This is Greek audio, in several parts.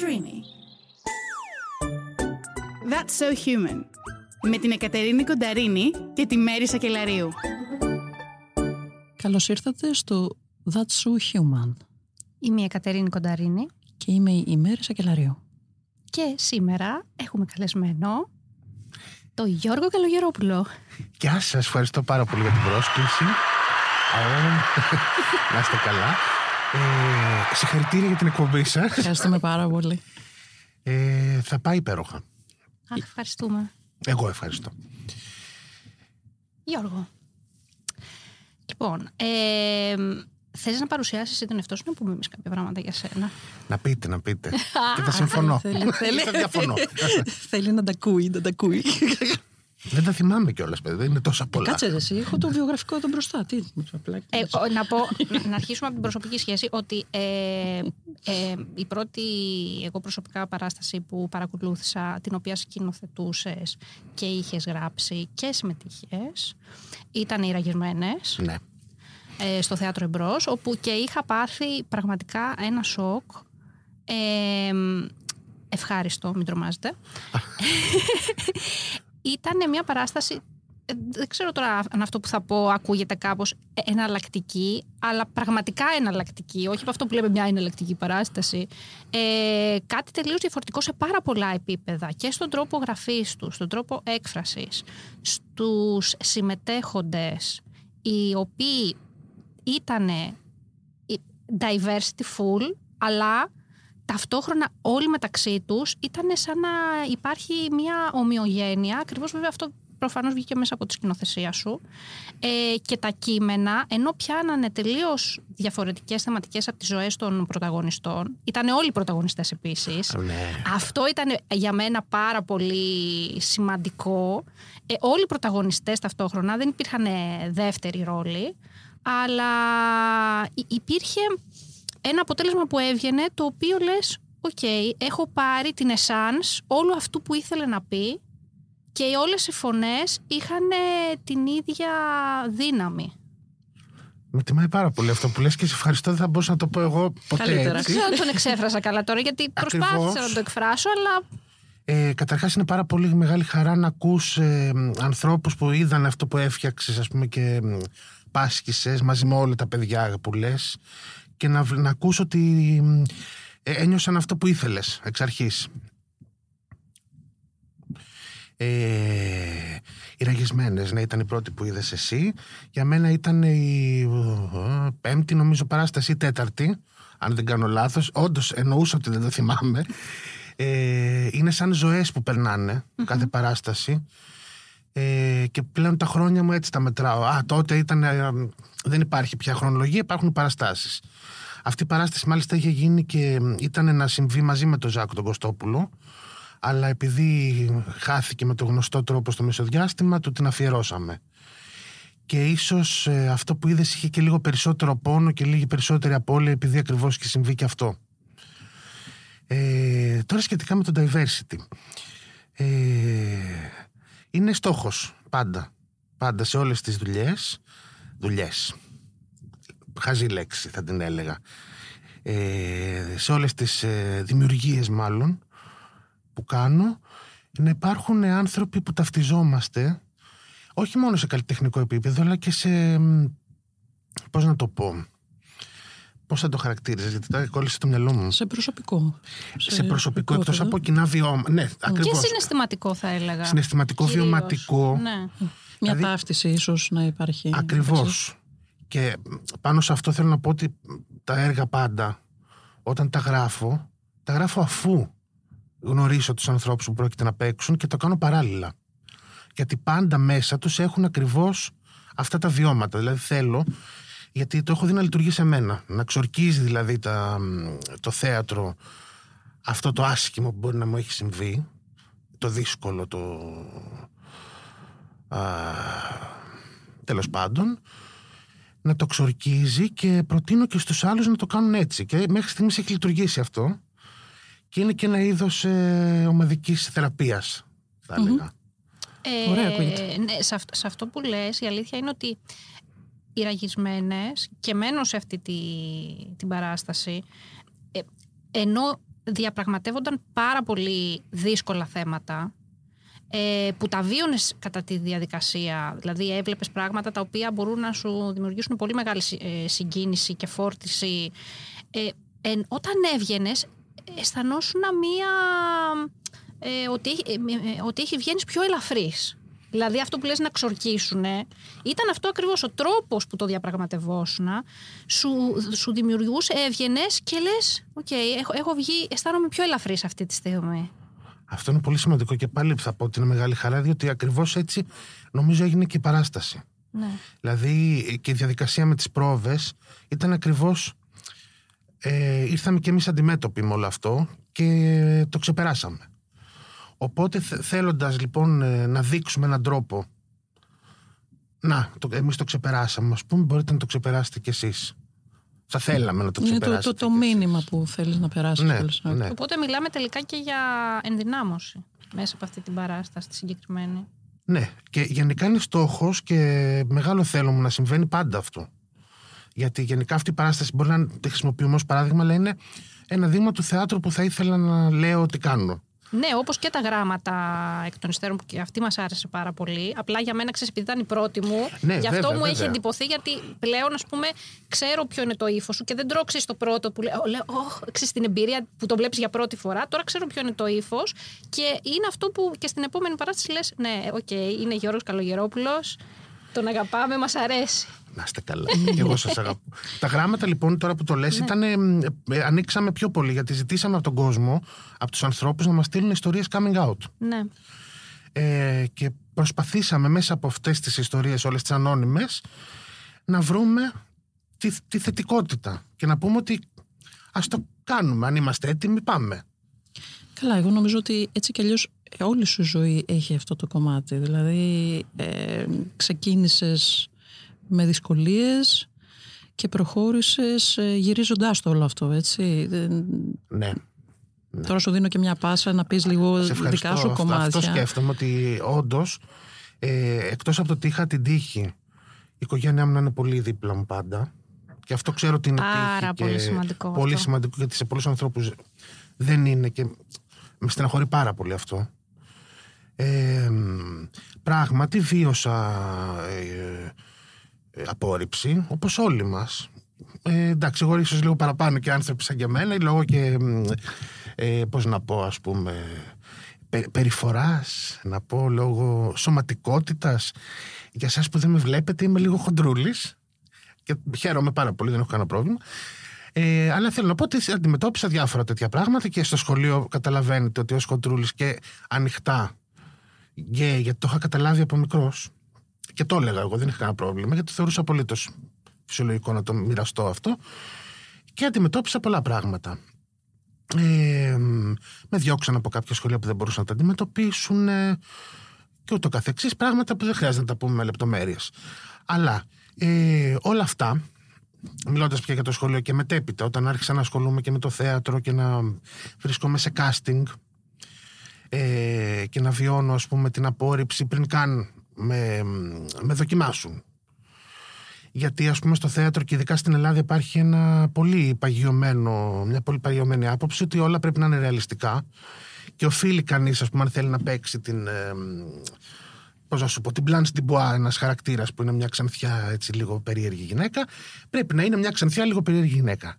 Streamy. That's so human. Με την Εκατερίνη Κονταρίνη και τη Μέρη Σακελαρίου. Καλώς ήρθατε στο That's So Human. Είμαι η Εκατερίνη Κονταρίνη Και είμαι η Μέρη Σακελαρίου. και σήμερα έχουμε καλεσμένο το Γιώργο Καλογερόπουλο. Γεια σας, ευχαριστώ πάρα πολύ για την πρόσκληση. Ω, να είστε καλά. Ε, συγχαρητήρια για την εκπομπή σας. Ευχαριστούμε πάρα πολύ. Ε, θα πάει υπέροχα. Αχ, ευχαριστούμε. Εγώ ευχαριστώ. Γιώργο. Λοιπόν, ε, θες να παρουσιάσεις εσύ τον εαυτό σου να πούμε εμείς κάποια πράγματα για σένα; Να πείτε, να πείτε. Και θα συμφωνώ. Θέλει, θέλει. Ή θα διαφωνώ. Θέλει να τα ακούει, να τα ακούει. Δεν τα θυμάμαι κιόλας, παιδί. Δεν είναι τόσα πολλά. Κάτσε ρε, εσύ, έχω το βιογραφικό εδώ μπροστά. Τι, απλά Ε, κοιτάς. ο- να, πω, να αρχίσουμε από την προσωπική σχέση ότι ε, ε, η πρώτη εγώ προσωπικά παράσταση που παρακολούθησα την οποία σκηνοθετούσες και είχες γράψει και συμμετείχες ήταν οι Ραγισμένες Ναι. ε, στο Θέατρο Εμπρός όπου και είχα πάθει πραγματικά ένα σοκ ε, ευχάριστο, μην τρομάζετε ήταν μια παράσταση ε, δεν ξέρω τώρα αν αυτό που θα πω ακούγεται κάπως εναλλακτική, αλλά πραγματικά εναλλακτική, όχι από αυτό που λέμε μια εναλλακτική παράσταση. Ε, κάτι τελείως διαφορετικό σε πάρα πολλά επίπεδα και στον τρόπο γραφής τους, στον τρόπο έκφρασης, στους συμμετέχοντες οι οποίοι ήταν diversity full, αλλά ταυτόχρονα όλοι μεταξύ τους ήταν σαν να υπάρχει μια ομοιογένεια, ακριβώς βέβαια αυτό προφανώς βγήκε μέσα από τη σκηνοθεσία σου ε, και τα κείμενα ενώ πιάνανε τελείως διαφορετικές θεματικές από τις ζωές των πρωταγωνιστών ήταν όλοι οι πρωταγωνιστές επίσης ναι. αυτό ήταν για μένα πάρα πολύ σημαντικό. Ε, όλοι οι πρωταγωνιστές ταυτόχρονα, δεν υπήρχαν ε, δεύτεροι ρόλοι, αλλά υ- υπήρχε ένα αποτέλεσμα που έβγαινε το οποίο λες, οκ, έχω πάρει την εσάνς όλου αυτού που ήθελε να πει και όλες οι φωνές είχαν ε, την ίδια δύναμη. Με τιμάει πάρα πολύ αυτό που λες και σε ευχαριστώ. Δεν θα μπορούσα να το πω εγώ ποτέ Καλύτερα. Δεν έτσι. ξέρω αν τον εξέφρασα καλά τώρα, γιατί προσπάθησα Ακριβώς. να το εκφράσω, αλλά Ε, Καταρχάς, είναι πάρα πολύ μεγάλη χαρά να ακούς ε, ανθρώπους που είδαν αυτό που έφτιαξες ας πούμε, και μ, πάσχησες μαζί με όλα τα παιδιά που λες και να, β- να ακούς ότι μ, ε, ένιωσαν αυτό που ήθελες εξ αρχής. Ε, οι ραγισμένες, ναι, ήταν η πρώτη που είδες εσύ. Για μένα ήταν η ε, πέμπτη, νομίζω, παράσταση, ή τέταρτη, αν δεν κάνω λάθος. Όντως, εννοούσα ότι δεν το θυμάμαι. Ε, είναι σαν ζωές που περνανε κάθε παράσταση. Ε, και πλέον τα χρόνια μου έτσι τα μετράω. Α, τότε ήταν, ε, δεν υπάρχει πια χρονολογία, υπάρχουν παραστάσεις. Αυτή η παράσταση μάλιστα είχε γίνει και μ, ήταν να συμβεί μαζί με τον Ζάκο τον Κωστόπουλο. Αλλά επειδή χάθηκε με το γνωστό τρόπο στο μεσοδιάστημα, του την αφιερώσαμε. Και ίσως ε, αυτό που είδες είχε και λίγο περισσότερο πόνο και λίγη περισσότερη απώλεια επειδή ακριβώς και συμβεί και αυτό. Ε, τώρα σχετικά με το diversity. Ε, είναι στόχος πάντα. Πάντα σε όλες τις δουλειές. Δουλειές. Χαζή λέξη θα την έλεγα. Ε, σε όλες τις ε, δημιουργίες μάλλον που κάνω να υπάρχουν άνθρωποι που ταυτιζόμαστε όχι μόνο σε καλλιτεχνικό επίπεδο αλλά και σε μ, πώς να το πω πώς θα το χαρακτήριζες γιατί τώρα κόλλησε το μυαλό μου Σε προσωπικό. σε προσωπικό εκτός επίπεδο. από κοινά βιώματα ναι και ακριβώς συναισθηματικό θα έλεγα. συναισθηματικό Κυρίως. βιωματικό Ναι. Μια δηλαδή- ταύτιση ίσως να υπάρχει. Ακριβώς. Και πάνω σε αυτό θέλω να πω ότι τα έργα πάντα, όταν τα γράφω, τα γράφω αφού γνωρίσω τους ανθρώπους που πρόκειται να παίξουν και το κάνω παράλληλα. Γιατί πάντα μέσα τους έχουν ακριβώς αυτά τα βιώματα. Δηλαδή θέλω, γιατί το έχω δει να λειτουργεί σε μένα, να ξορκίζει δηλαδή τα, το θέατρο αυτό το άσχημο που μπορεί να μου έχει συμβεί, το δύσκολο, το... Α, τέλος πάντων, να το ξορκίζει και προτείνω και στους άλλους να το κάνουν έτσι. Και μέχρι στιγμής έχει λειτουργήσει αυτό και είναι και ένα είδος ε, ομαδικής θεραπείας, θα έλεγα. Ε, Ωραία ακούγεται. ναι, σε, αυτό, σε αυτό που λες η αλήθεια είναι ότι οι ραγισμένες και μένω σε αυτή τη, την παράσταση ε, ενώ διαπραγματεύονταν πάρα πολύ δύσκολα θέματα ε, που τα βίωνε κατά τη διαδικασία. Δηλαδή, έβλεπες πράγματα τα οποία μπορούν να σου δημιουργήσουν πολύ μεγάλη ε, συγκίνηση και φόρτιση. Ε, ε, όταν έβγαινες, αισθανόσουν μία. Ε, ότι, ε, ε, ότι έχει βγαίνεις πιο ελαφρύς. Δηλαδή αυτό που λες να ξορκίσουν ήταν αυτό ακριβώς ο τρόπος που το διαπραγματευόσουν σου, σου δημιουργούσε, έβγαινες και λες ok, okay, έχω, έχω βγει, αισθάνομαι πιο ελαφρύς αυτή τη στιγμή. Αυτό είναι πολύ σημαντικό και πάλι θα πω ότι είναι μεγάλη χαρά διότι ακριβώς έτσι νομίζω έγινε και η παράσταση. Ναι. Δηλαδή και η διαδικασία με τις πρόβες ήταν ακριβώς ε, ήρθαμε και εμείς αντιμέτωποι με όλο αυτό και το ξεπεράσαμε. Οπότε θέλοντας λοιπόν ε, να δείξουμε έναν τρόπο να, το, εμείς το ξεπεράσαμε ας πούμε μπορείτε να το ξεπεράσετε κι εσείς. Θα θέλαμε να το ξεπεράσετε. Είναι το, το, το μήνυμα που θέλεις να περάσεις. Ναι, ναι. Οπότε μιλάμε τελικά και για ενδυνάμωση μέσα από αυτή την παράσταση τη συγκεκριμένη. Ναι, και γενικά είναι στόχος και μεγάλο θέλω μου να συμβαίνει πάντα αυτό. Γιατί γενικά αυτή η παράσταση μπορεί να τη χρησιμοποιούμε ως παράδειγμα, αλλά είναι ένα δείγμα του θεάτρου που θα ήθελα να λέω ότι κάνω. Ναι, όπως και τα γράμματα εκ των υστέρων που και αυτή μας άρεσε πάρα πολύ. Απλά για μένα, ξέρεις, επειδή ήταν η πρώτη μου, ναι, γι' αυτό βέβαια, μου βέβαια. έχει εντυπωθεί, γιατί πλέον, ας πούμε, ξέρω ποιο είναι το ύφος σου και δεν τρώω το πρώτο που λέω, λέω oh, ξέρεις, την εμπειρία που το βλέπεις για πρώτη φορά. Τώρα ξέρω ποιο είναι το ύφος και είναι αυτό που και στην επόμενη παράσταση λες, ναι, ok, okay, είναι Γιώργος Καλογερόπουλος. Τον αγαπάμε, μας αρέσει. Να είστε καλά. και εγώ σας αγαπώ. Τα γράμματα λοιπόν, τώρα που το λες, ήταν. Ε, ε, ανοίξαμε πιο πολύ γιατί ζητήσαμε από τον κόσμο, από τους ανθρώπους, να μας στείλουν ιστορίες coming out. Ναι. Ε, και προσπαθήσαμε μέσα από αυτές τις ιστορίες, όλες τις ανώνυμες, να βρούμε τη, τη θετικότητα και να πούμε ότι ας το κάνουμε. Αν είμαστε έτοιμοι, πάμε. Καλά, εγώ νομίζω ότι έτσι κι αλλιώς όλη σου η ζωή έχει αυτό το κομμάτι. Δηλαδή, ε, ξεκίνησες με δυσκολίες και προχώρησες ε, γυρίζοντάς το όλο αυτό, έτσι. Δεν- Ναι. Τώρα σου δίνω και μια πάσα να πεις λίγο Σε ευχαριστώ. δικά σου Αυτό- κομμάτια. Αυτό σκέφτομαι ότι όντως, ε, εκτός από το ότι είχα την τύχη, η οικογένειά μου να είναι πολύ δίπλα μου πάντα. Και αυτό ξέρω ότι είναι Πάρα τύχη πολύ και σημαντικό Πολύ αυτό. σημαντικό γιατί σε πολλούς ανθρώπους δεν είναι και με στεναχωρεί πάρα πολύ αυτό. Ε, μ, πράγματι βίωσα ε, ε, απόρριψη, όπως όλοι μας. Ε, εντάξει, εγώ ίσως λίγο παραπάνω και άνθρωποι σαν και εμένα, λόγω και, μ, ε, πώς να πω, ας πούμε, πε, περιφοράς, να πω, λόγω σωματικότητας. Για σας που δεν με βλέπετε, είμαι λίγο χοντρούλης και χαίρομαι πάρα πολύ, δεν έχω κανένα πρόβλημα. Ε, αλλά θέλω να πω ότι αντιμετώπισα διάφορα τέτοια πράγματα και στο σχολείο καταλαβαίνετε ότι ως χοντρούλης και ανοιχτά γκέι, γιατί το είχα καταλάβει από μικρός και το έλεγα εγώ, δεν είχα κανένα πρόβλημα, γιατί το θεωρούσα απολύτως φυσιολογικό να το μοιραστώ αυτό. Και αντιμετώπισα πολλά πράγματα. Ε, με διώξαν από κάποια σχολεία που δεν μπορούσαν να τα αντιμετωπίσουν ε, και ούτω καθεξής. Πράγματα που δεν χρειάζεται να τα πούμε με λεπτομέρειες. Αλλά ε, όλα αυτά, μιλώντας πια για το σχολείο και μετέπειτα, όταν άρχισα να ασχολούμαι και με το θέατρο και να βρίσκομαι σε casting, ε, και να βιώνω ας πούμε την απόρριψη πριν καν με, με δοκιμάσουν. Γιατί ας πούμε στο θέατρο και ειδικά στην Ελλάδα υπάρχει ένα πολύ παγιωμένο, μια πολύ παγιωμένη άποψη ότι όλα πρέπει να είναι ρεαλιστικά και οφείλει κανείς ας πούμε αν θέλει να παίξει την ε, πώς να σου πω, την Blanche Dubois, ένας χαρακτήρας που είναι μια ξανθιά έτσι λίγο περίεργη γυναίκα πρέπει να είναι μια ξανθιά λίγο περίεργη γυναίκα.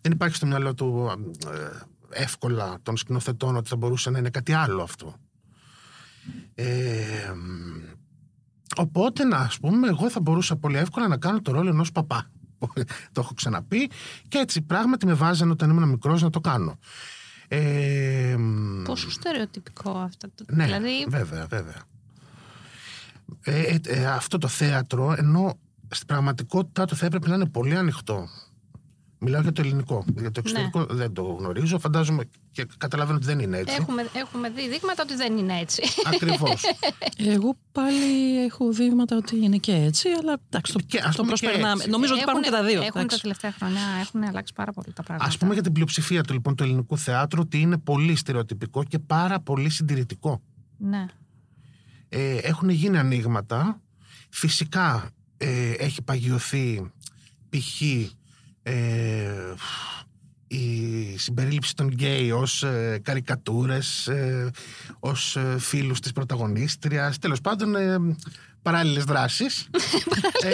Δεν υπάρχει στο μυαλό του ε, εύκολα των σκηνοθετών ότι θα μπορούσε να είναι κάτι άλλο αυτό. Ε, οπότε, να ας πούμε, εγώ θα μπορούσα πολύ εύκολα να κάνω το ρόλο ενός παπά. το έχω ξαναπεί και έτσι πράγματι με βάζανε όταν ήμουν μικρός να το κάνω. Ε, Πόσο στερεοτυπικό αυτό. Το... ναι, Δηλαδή, βέβαια, βέβαια. Ε, ε, ε, αυτό το θέατρο, ενώ στην πραγματικότητα το θα έπρεπε να είναι πολύ ανοιχτό. Μιλάω για το ελληνικό. Για το εξωτερικό δεν το γνωρίζω. Φαντάζομαι και καταλαβαίνω ότι δεν είναι έτσι. έχουμε, έχουμε δει δείγματα ότι δεν είναι έτσι. Ακριβώς. Εγώ πάλι έχω δείγματα ότι είναι και έτσι, αλλά εντάξει, το, Και, ας το πούμε, και προσπερνάμε. έτσι. Νομίζω ότι υπάρχουν και τα δύο. Έχουν τα εντάξει. τελευταία χρόνια έχουν αλλάξει πάρα πολύ τα πράγματα. Α πούμε για την πλειοψηφία του, λοιπόν, του ελληνικού θεάτρου ότι είναι πολύ στερεοτυπικό και πάρα πολύ συντηρητικό. Ναι. Ε, έχουν γίνει ανοίγματα. Φυσικά ε, έχει παγιωθεί π.χ. Ε, η συμπερίληψη των γκέι ως ε, καρικατούρες, ε, ως ε, φίλους της πρωταγωνίστριας, τέλος πάντων ε, παράλληλες δράσεις. Ε,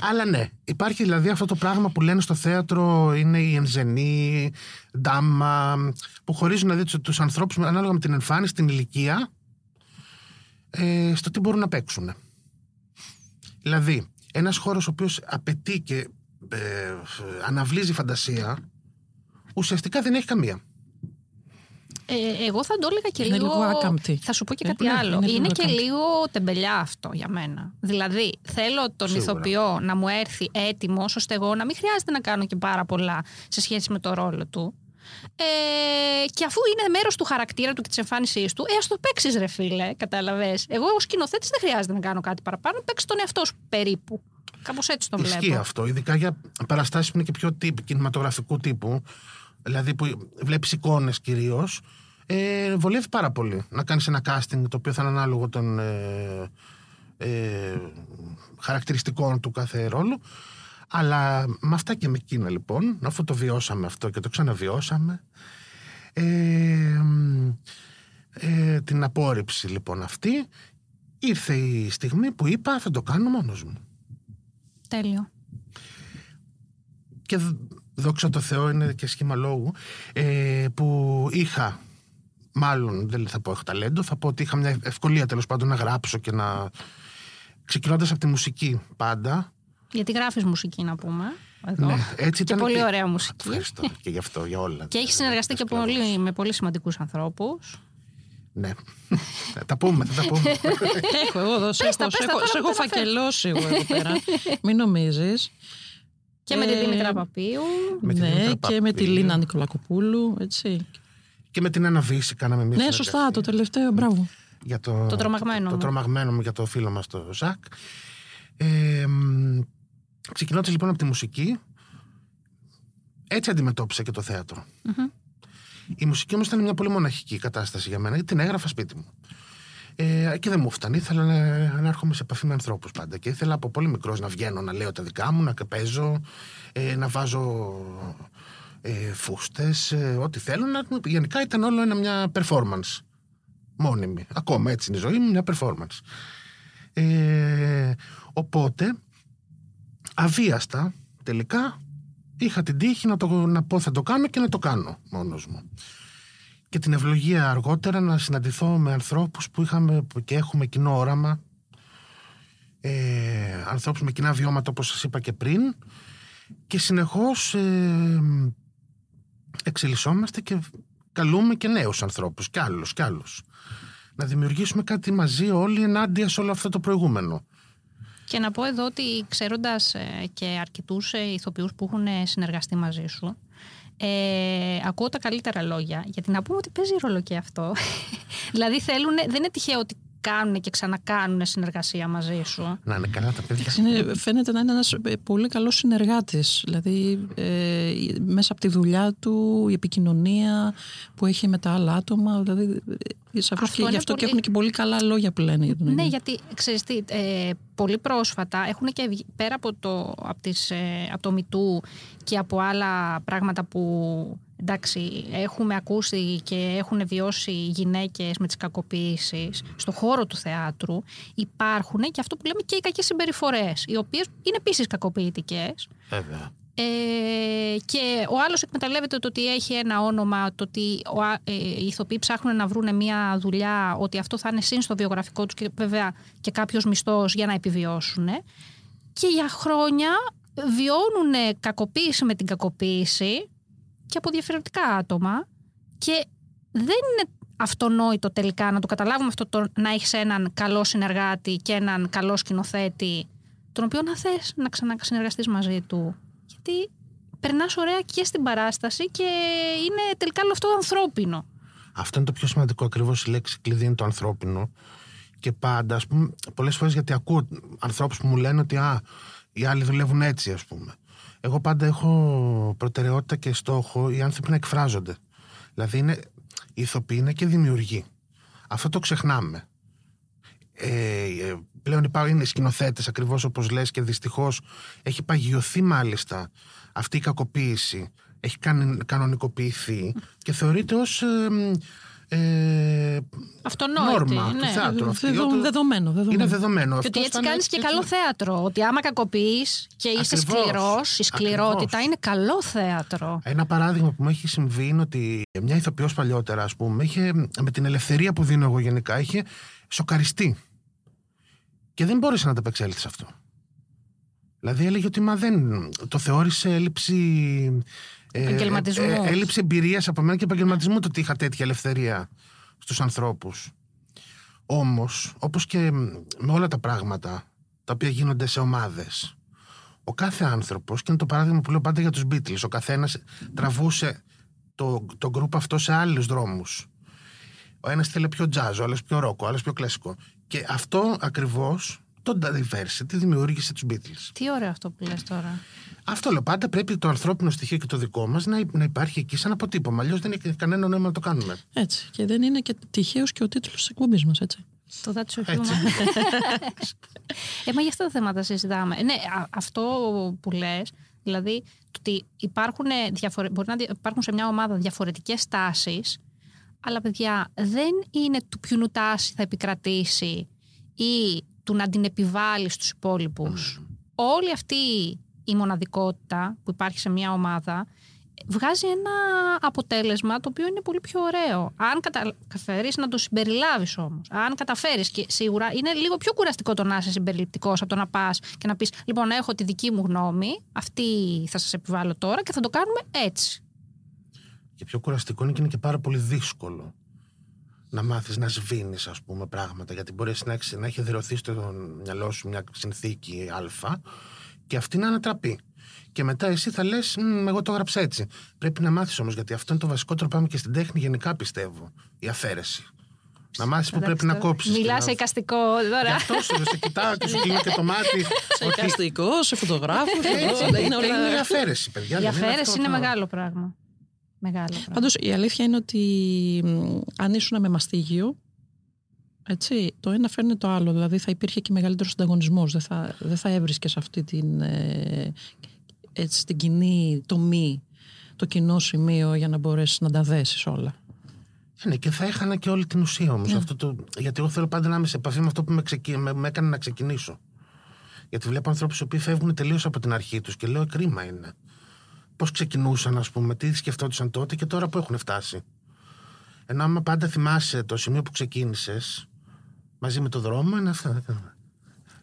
αλλά ναι, υπάρχει δηλαδή αυτό το πράγμα που λένε στο θέατρο είναι η ενζενή, ντάμα, που χωρίζουν δηλαδή τους, τους ανθρώπους με- ανάλογα με την εμφάνιση, την ηλικία, ε, στο τι μπορούν να παίξουν. Δηλαδή, ένας χώρος ο οποίος απαιτεί και ε, αναβλύζει φαντασία, ουσιαστικά δεν έχει καμία. Ε, εγώ θα το έλεγα και Είναι λίγο. λίγο άκαμπτη. Θα σου πω και Ε, κάτι ναι, άλλο. είναι Είναι, λίγο και άκαμπτη. λίγο τεμπελιά αυτό για μένα. Δηλαδή, θέλω τον Σίγουρα. ηθοποιό να μου έρθει έτοιμο, ώστε εγώ να μην χρειάζεται να κάνω και πάρα πολλά σε σχέση με το ρόλο του. Ε, και αφού είναι μέρος του χαρακτήρα του και της εμφάνισής του, ε, ας το παίξεις, ρε φίλε, κατάλαβες. Εγώ ως σκηνοθέτης δεν χρειάζεται να κάνω κάτι παραπάνω. Παίξει τον εαυτό σου περίπου. Κάπως έτσι το Ισχύει βλέπω. αυτό, ειδικά για παραστάσεις που είναι και πιο τύπου, κινηματογραφικού τύπου, δηλαδή που βλέπεις εικόνες κυρίως, ε, βολεύει πάρα πολύ να κάνεις ένα casting το οποίο θα είναι ανάλογο των ε, ε, χαρακτηριστικών του κάθε ρόλου. Αλλά με αυτά και με εκείνα λοιπόν, αφού το βιώσαμε αυτό και το ξαναβιώσαμε, ε, ε, την απόρριψη λοιπόν αυτή, ήρθε η στιγμή που είπα θα το κάνω μόνος μου. Τέλειο. και δ- δόξα τω Θεώ είναι και σχήμα λόγου ε, που είχα μάλλον δεν θα πω έχω ταλέντο θα πω ότι είχα μια ευκολία τέλος πάντων να γράψω και να ξεκινώντας από τη μουσική πάντα Γιατί γράφεις μουσική, να πούμε. Εδώ. ναι, έτσι Και ήταν πολύ ωραία μουσική. Ευχαριστώ και γι' αυτό, για όλα. Και έχει συνεργαστεί και πολύ, με πολύ σημαντικούς ανθρώπους. Ναι. θα τα πούμε, θα τα πούμε. Έχω εγώ εδώ, σε Πες τα, έχω, πες σε τα, έχω, τώρα σε που έχω τα αναφέρω. φακελώσει εγώ εδώ πέρα. Μην νομίζεις. Και με τη Ε, Δήμητρα Παπίου. Με τη ναι, Δήμητρα και με τη Παπίου. Λίνα Νικολακοπούλου, έτσι. και με την Αναβίση κάναμε μια Ναι, συνεργασία σωστά, το τελευταίο, μπράβο. για το, Το τρομαγμένο το, μου. τρομαγμένο μου για το φίλο μας το Ζακ. Ε, μ, ξεκινώντας λοιπόν από τη μουσική, έτσι αντιμετώπισα και το θεατρο Η μουσική όμως ήταν μια πολύ μοναχική κατάσταση για μένα, γιατί την έγραφα σπίτι μου. Ε, και δεν μου φτάνει. Ήθελα να, να έρχομαι σε επαφή με ανθρώπους πάντα. Και ήθελα από πολύ μικρός να βγαίνω, να λέω τα δικά μου, να παίζω, ε, να βάζω ε, φούστες, ε, ό,τι θέλω. Να, γενικά ήταν όλο ένα, μια performance. Μόνιμη. Ακόμα έτσι είναι η ζωή μου, μια performance. Ε, οπότε, αβίαστα, τελικά, είχα την τύχη να, το, να πω θα το κάνω και να το κάνω μόνος μου. Και την ευλογία αργότερα να συναντηθώ με ανθρώπους που είχαμε που και έχουμε κοινό όραμα, ε, ανθρώπους με κοινά βιώματα όπως σας είπα και πριν και συνεχώς ε, εξελισσόμαστε και καλούμε και νέους ανθρώπους και άλλους και άλλους να δημιουργήσουμε κάτι μαζί όλοι ενάντια σε όλο αυτό το προηγούμενο. Και να πω εδώ ότι ξέροντας και αρκετούς ηθοποιούς που έχουν ε, συνεργαστεί μαζί σου, ε, ακούω τα καλύτερα λόγια. Γιατί να πούμε ότι παίζει ρόλο και αυτό. δηλαδή θέλουν, δεν είναι τυχαίο ότι κάνουν και ξανακάνουν συνεργασία μαζί σου. Να είναι καλά τα παιδιά. Είναι, φαίνεται να είναι ένας ε, πολύ καλός συνεργάτης. Δηλαδή, ε, μέσα από τη δουλειά του, η επικοινωνία που έχει με τα άλλα άτομα. Δηλαδή, ε, σαφώς Αυτό και γι' είναι αυτό και πολύ- έχουν και πολύ καλά λόγια που λένε για τον Ναι, ίδιο. γιατί ξέρεις τι, ε, πολύ πρόσφατα έχουν και βγει- πέρα από το, από τις, ε, από το μητού και από άλλα πράγματα που εντάξει, έχουμε ακούσει και έχουν βιώσει οι γυναίκες με τις κακοποίησεις στον χώρο του θεάτρου υπάρχουν και αυτό που λέμε και οι κακές συμπεριφορές οι οποίες είναι επίσης κακοποιητικές Βέβαια. ε, και ο άλλος εκμεταλλεύεται το ότι έχει ένα όνομα, το ότι ο, α- ε, οι ηθοποιοί ψάχνουν να βρουν μια δουλειά, ότι αυτό θα είναι συν στο βιογραφικό τους και βέβαια και κάποιος μισθός για να επιβιώσουν. Και για χρόνια βιώνουν κακοποίηση με την κακοποίηση και από διαφορετικά άτομα και δεν είναι αυτονόητο τελικά να το καταλάβουμε αυτό το να έχεις έναν καλό συνεργάτη και έναν καλό σκηνοθέτη τον οποίο να θες να ξανασυνεργαστείς μαζί του. Γιατί περνάς ωραία και στην παράσταση και είναι τελικά όλο αυτό ανθρώπινο. Αυτό είναι το πιο σημαντικό. Ακριβώς η λέξη κλειδί είναι το ανθρώπινο. Και πάντα, ας πούμε, πολλές φορές γιατί ακούω ανθρώπους που μου λένε ότι α, οι άλλοι δουλεύουν έτσι, ας πούμε. Εγώ πάντα έχω προτεραιότητα και στόχο οι άνθρωποι να εκφράζονται. Δηλαδή, είναι, οι ηθοποιοί είναι και δημιουργοί. Αυτό το ξεχνάμε. Ε, ε, πλέον υπάρχουν είναι σκηνοθέτες ακριβώς όπως λες και δυστυχώς έχει παγιωθεί μάλιστα αυτή η κακοποίηση. έχει καν- κανονικοποιηθεί και θεωρείται ως ε, ε, Αυτονόητη. νόρμα ναι. του θεάτρου. αυτή, Δεδο- ότι- δεδομένο, δεδομένο. Είναι δεδομένο. Και ότι Αυτός έτσι ήταν κάνεις και έτσι. καλό θέατρο. Ότι άμα κακοποιείς και είσαι Ακριβώς. σκληρός, η σκληρότητα Ακριβώς. είναι καλό θέατρο. Ένα παράδειγμα που μου έχει συμβεί είναι ότι μια ηθοποιός παλιότερα, ας πούμε, είχε, με την ελευθερία που δίνω εγώ γενικά, είχε σοκαριστεί. Και δεν μπόρεσε να ανταπεξέλθει σε αυτό. Δηλαδή έλεγε ότι μα δεν. Το θεώρησε έλλειψη. Ε, Επαγγελματισμού. ε, ε, έλλειψη εμπειρίας από μένα και επαγγελματισμού το ότι είχα τέτοια ελευθερία στους ανθρώπους. Όμως, όπως και με όλα τα πράγματα τα οποία γίνονται σε ομάδες, ο κάθε άνθρωπος, και είναι το παράδειγμα που λέω πάντα για τους Beatles, ο καθένας τραβούσε το, το γκρουπ αυτό σε άλλους δρόμους. Ο ένας θέλει πιο jazz, ο άλλος πιο rock, ο άλλος πιο κλασικό. Και αυτό ακριβώς, το diversity, δημιούργησε τους Beatles. Τι ωραίο αυτό που λες τώρα. Αυτό λέω πάντα πρέπει το ανθρώπινο στοιχείο και το δικό μας να, να υπάρχει εκεί σαν αποτύπωμα. Αλλιώς δεν έχει κανένα νόημα να το κάνουμε. Έτσι. Και δεν είναι και τυχαίος και ο τίτλος της εκπομπής μας, έτσι. Το that's so Έτσι. human. ε, μα για αυτά τα θέματα συζητάμε. Ναι, α- αυτό που λες, δηλαδή το ότι υπάρχουν, διαφορε... μπορεί να δι- υπάρχουν σε μια ομάδα διαφορετικές τάσεις, αλλά παιδιά δεν είναι του ποιου τάση θα επικρατήσει ή του να την επιβάλλεις στους υπόλοιπους. Όλη αυτή η μοναδικότητα που υπάρχει σε μια ομάδα βγάζει ένα αποτέλεσμα το οποίο είναι πολύ πιο ωραίο. Αν καταφέρεις να το συμπεριλάβεις όμως. Αν καταφέρεις και σίγουρα είναι λίγο πιο κουραστικό το να είσαι συμπεριληπτικός από το να πας και να πεις: Λοιπόν, έχω τη δική μου γνώμη, αυτή θα σας επιβάλλω τώρα και θα το κάνουμε έτσι. Και πιο κουραστικό είναι και είναι και πάρα πολύ δύσκολο να μάθεις να σβήνεις ας πούμε πράγματα γιατί μπορείς να, έχεις, να έχει εδραιωθεί στο μυαλό σου μια συνθήκη α και αυτή να ανατραπεί. Και μετά εσύ θα λες, «Μμ, εγώ το έγραψα έτσι. Πρέπει να μάθεις όμως, γιατί αυτό είναι το βασικότερο πάμε και στην τέχνη γενικά πιστεύω. Η αφαίρεση. Να μάθεις που πρέπει να κόψεις. και Μιλάς να- σε εικαστικό Γι' τώρα. αυτό σου σε κοιτάω και σου κλείνω και το μάτι. Σε ότι- εικαστικό, σε φωτογράφους. Έτσι, εδώ, είναι όλα- είναι η αφαίρεση, παιδιά. Η δεν αφαίρεση αυτό είναι το- μεγάλο πράγμα. Μεγάλο πράγμα. Πάντως η αλήθεια είναι ότι μ, αν ήσουν με μαστίγιο, έτσι, το ένα φέρνει το άλλο. Δηλαδή θα υπήρχε και μεγαλύτερος ανταγωνισμός. Δεν θα, δεν θα έβρισκες αυτή την, ε, έτσι, την κοινή τομή, το κοινό σημείο για να μπορέσεις να τα δέσεις όλα. Ε, Ναι, και θα έχανα και όλη την ουσία όμως. Το... Γιατί εγώ θέλω πάντα να είμαι σε επαφή με αυτό που με, ξεκι... με... με έκανε να ξεκινήσω. Γιατί βλέπω ανθρώπους οι οποίοι φεύγουν τελείως από την αρχή τους και λέω: «Ε, Κρίμα είναι. Πώς ξεκινούσαν, ας πούμε, τι σκεφτόντουσαν τότε και τώρα που έχουν φτάσει. Ενώ άμα πάντα θυμάσαι το σημείο που ξεκίνησες μαζί με το δρόμο, είναι αυτό.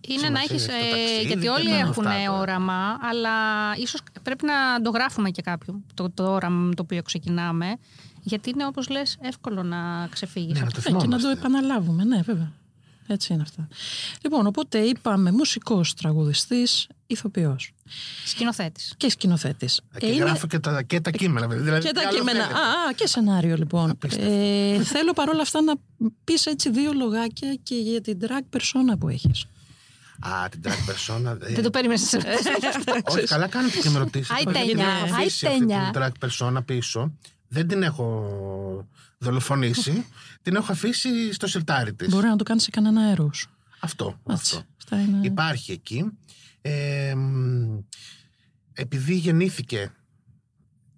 Είναι να Σημασία έχεις, έχει το ε, ταξίδι γιατί και όλοι να έχουν αυτά τώρα. όραμα, αλλά ίσως πρέπει να το γράφουμε και κάποιου, το, το όραμα με το οποίο ξεκινάμε, γιατί είναι όπως λες εύκολο να ξεφύγεις. Ναι, από να το Ε, και να το θυμόμαστε. επαναλάβουμε, ναι, βέβαια. Έτσι είναι αυτά. Λοιπόν, οπότε είπαμε μουσικός, τραγουδιστής, ηθοποιός Σκηνοθέτης. και σκηνοθέτης. Ε, Και Ε, είναι- γράφω και τα, και τα κείμενα. Δηλαδή, Και τι τα άλλο κείμενα. θέλετε. Α, α, και σενάριο λοιπόν. Απίστευτο. Ε, θέλω παρόλα αυτά να πεις έτσι δύο λογάκια και για την drag persona που έχεις. Α, την drag persona. ε, Δεν το περίμενες. Όχι, καλά κάνετε και με ρωτήσετε. Άι, Όχι, γιατί τένια, έχω άι, αφήσει αυτή τένια. την drag persona πίσω. Δεν την έχω δολοφονήσει. Την έχω αφήσει στο σιρτάρι της. Μπορεί να το κάνεις σε κανένα αέρος. Αυτό. Έτσι. αυτό. Αυτά είναι... Υπάρχει εκεί. Ε, μ, επειδή γεννήθηκε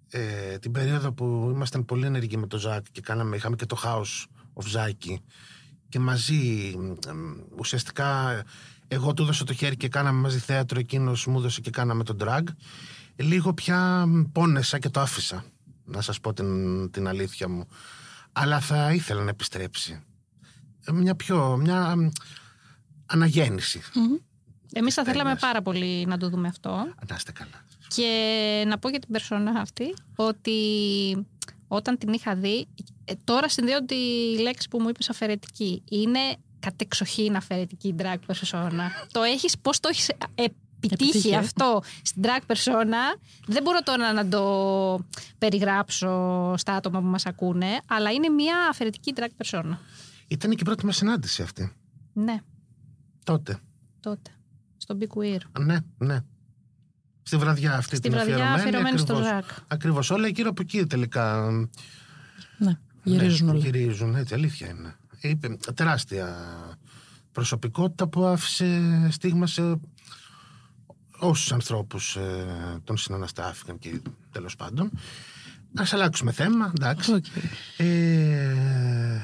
ε, την περίοδο που ήμασταν πολύ ενεργοί με το Ζάκ και κάναμε, είχαμε και το House of Ζάκη και μαζί μ, μ, ουσιαστικά εγώ του έδωσα το χέρι και κάναμε μαζί θέατρο εκείνος μου έδωσε και κάναμε το drag λίγο πια μ, πόνεσα και το άφησα να σας πω την, την αλήθεια μου αλλά θα ήθελα να επιστρέψει Ε, μια πιο μια μ, αναγέννηση Εμείς θα θέλαμε Τέλειες. πάρα πολύ να το δούμε αυτό. να είστε καλά Και να πω για την περσόνα αυτή ότι όταν την είχα δει, ε, τώρα συνδέω τη λέξη που μου είπες αφαιρετική. Είναι κατεξοχήν αφαιρετική η drag persona. το έχεις, πώς το έχεις επιτύχει Επιτύχει, ε. αυτό στην drag persona. Δεν μπορώ τώρα να το περιγράψω στα άτομα που μας ακούνε, αλλά είναι μια αφαιρετική drag persona. Ήταν και η πρώτη μας συνάντηση αυτή Ναι, τότε τότε. Στο Big Queer. ναι, ναι Στη βραδιά αυτή Στη την βραδιά αφιερωμένη στο ακριβώς. Ζακ. Ακριβώς όλα γύρω από εκεί τελικά Ναι, γυρίζουν ναι, όλα. Γυρίζουν, έτσι, αλήθεια είναι. Είπε, τεράστια προσωπικότητα που άφησε στίγμα σε όσους ανθρώπους ε, τον συναναστράφηκαν και τέλος πάντων. Ας αλλάξουμε θέμα, εντάξει. Okay. Ε,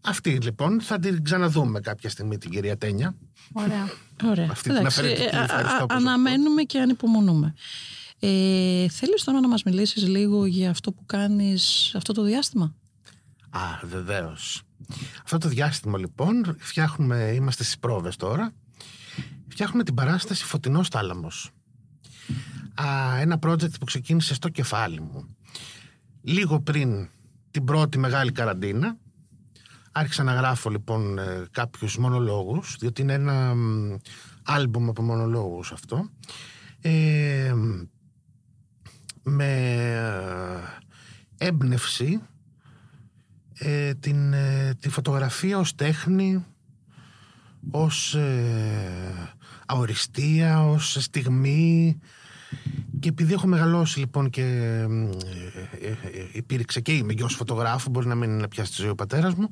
αυτή λοιπόν θα την ξαναδούμε κάποια στιγμή την κυρία Τένια. Ωραία. Ωραία. Αυτή την Εντάξει, αφαιρετική, ε, α- ευχαριστώ α- που αναμένουμε και ανυπομονούμε. Ε, θέλεις τώρα να μας μιλήσεις λίγο για αυτό που κάνεις αυτό το διάστημα; Α, βεβαίως. Αυτό το διάστημα λοιπόν φτιάχνουμε, είμαστε στις πρόβες τώρα, φτιάχνουμε την παράσταση Φωτεινός Τάλαμος. Α, ένα project που ξεκίνησε στο κεφάλι μου. Λίγο πριν την πρώτη μεγάλη καραντίνα, άρχισα να γράφω λοιπόν ε, κάποιους μονολόγους, διότι είναι ένα μ, άλμπουμ από μονολόγους αυτό. Ε, με ε, έμπνευση ε, την, ε, τη φωτογραφία ως τέχνη, ως ε, αοριστία, ως στιγμή και επειδή έχω μεγαλώσει λοιπόν και ε, ε, ε, υπήρξε και είμαι γιος φωτογράφου, μπορεί να μην είναι πια στη ζωή ο πατέρας μου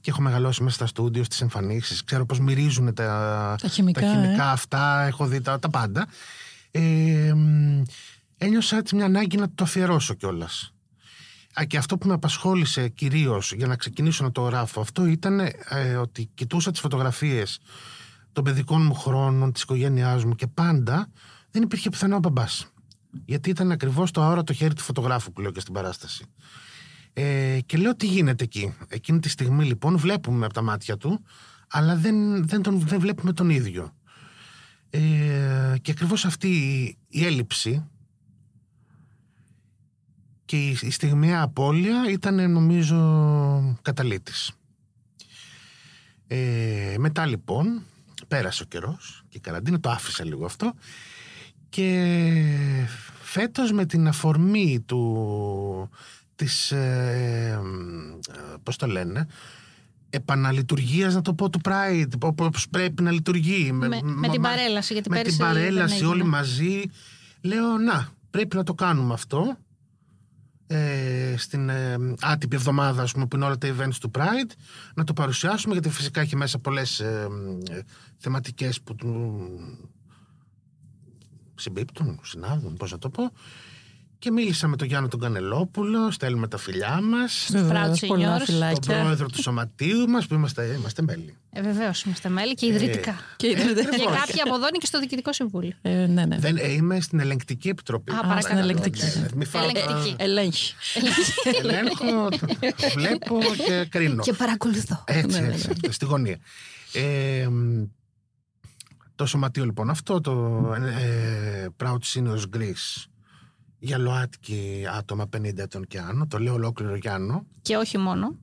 και έχω μεγαλώσει μέσα στα στούντιο, στις εμφανίσεις, ξέρω πώς μυρίζουν τα, Τα χημικά, τα χημικά ε. αυτά, έχω δει τα, τα πάντα. Ε, μ, ένιωσα έτσι μια ανάγκη να το αφιερώσω κιόλας. Α, και αυτό που με απασχόλησε κυρίως για να ξεκινήσω να το γράφω αυτό ήταν ε, ότι κοιτούσα τις φωτογραφίες των παιδικών μου χρόνων, της οικογένειάς μου και πάντα δεν υπήρχε πουθενά ο μπαμπάς. Γιατί ήταν ακριβώς το αόρατο χέρι του φωτογράφου που λέω και στην παράσταση. Ε, και λέω τι γίνεται εκεί; Εκείνη τη στιγμή λοιπόν βλέπουμε από τα μάτια του, αλλά δεν, δεν, τον, δεν βλέπουμε τον ίδιο. Ε, και ακριβώς αυτή η, η έλλειψη και η, η στιγμιαία απώλεια ήταν νομίζω καταλήτης. Ε, μετά λοιπόν πέρασε ο καιρός και η καραντίνα το άφησα λίγο αυτό και φέτος με την αφορμή του της ε, ε, πώς το λένε επαναλειτουργίας να το πω του Pride όπως πρέπει να λειτουργεί Με, με την παρέλαση, γιατί με πέρυσι την παρέλαση δεν έγινε. όλοι μαζί λέω να πρέπει να το κάνουμε αυτό ε, στην ε, άτυπη εβδομάδα ας πούμε, που είναι όλα τα events του Pride να το παρουσιάσουμε γιατί φυσικά έχει μέσα πολλές ε, ε, θεματικές που του συμπίπτουν, συνάδουν, πώς να το πω και μίλησα με τον Γιάννη τον Κανελόπουλο στέλνουμε τα φιλιά μας Βεβαίως, Proud πολλά Seniors. τον φυλάκια. πρόεδρο του σωματείου μας που είμαστε, είμαστε μέλη Ε, Βεβαίω είμαστε μέλη και ιδρυτικά. Και, και κάποιοι από εδώ είναι και στο Διοικητικό Συμβούλιο. ε, ναι, ναι. Δεν, ε, είμαι στην ελεγκτική επιτροπή Α, Α, παρακαλώ. στην ελεγκτική. Ναι, ναι, μη φάω τα- Ελεγκτική. Ελέγχει. Ελέγχω, βλέπω και κρίνω. Και παρακολουθώ. Έτσι, Ναι, ναι, έτσι, στη γωνία. Ε, μ, το σωματείο λοιπόν αυτό, το ε, Proud Seniors Greece, για ΛΟΑΤΚΙ άτομα 50 ετών και άνω, το λέω ολόκληρο Γιάννο Και όχι μόνο.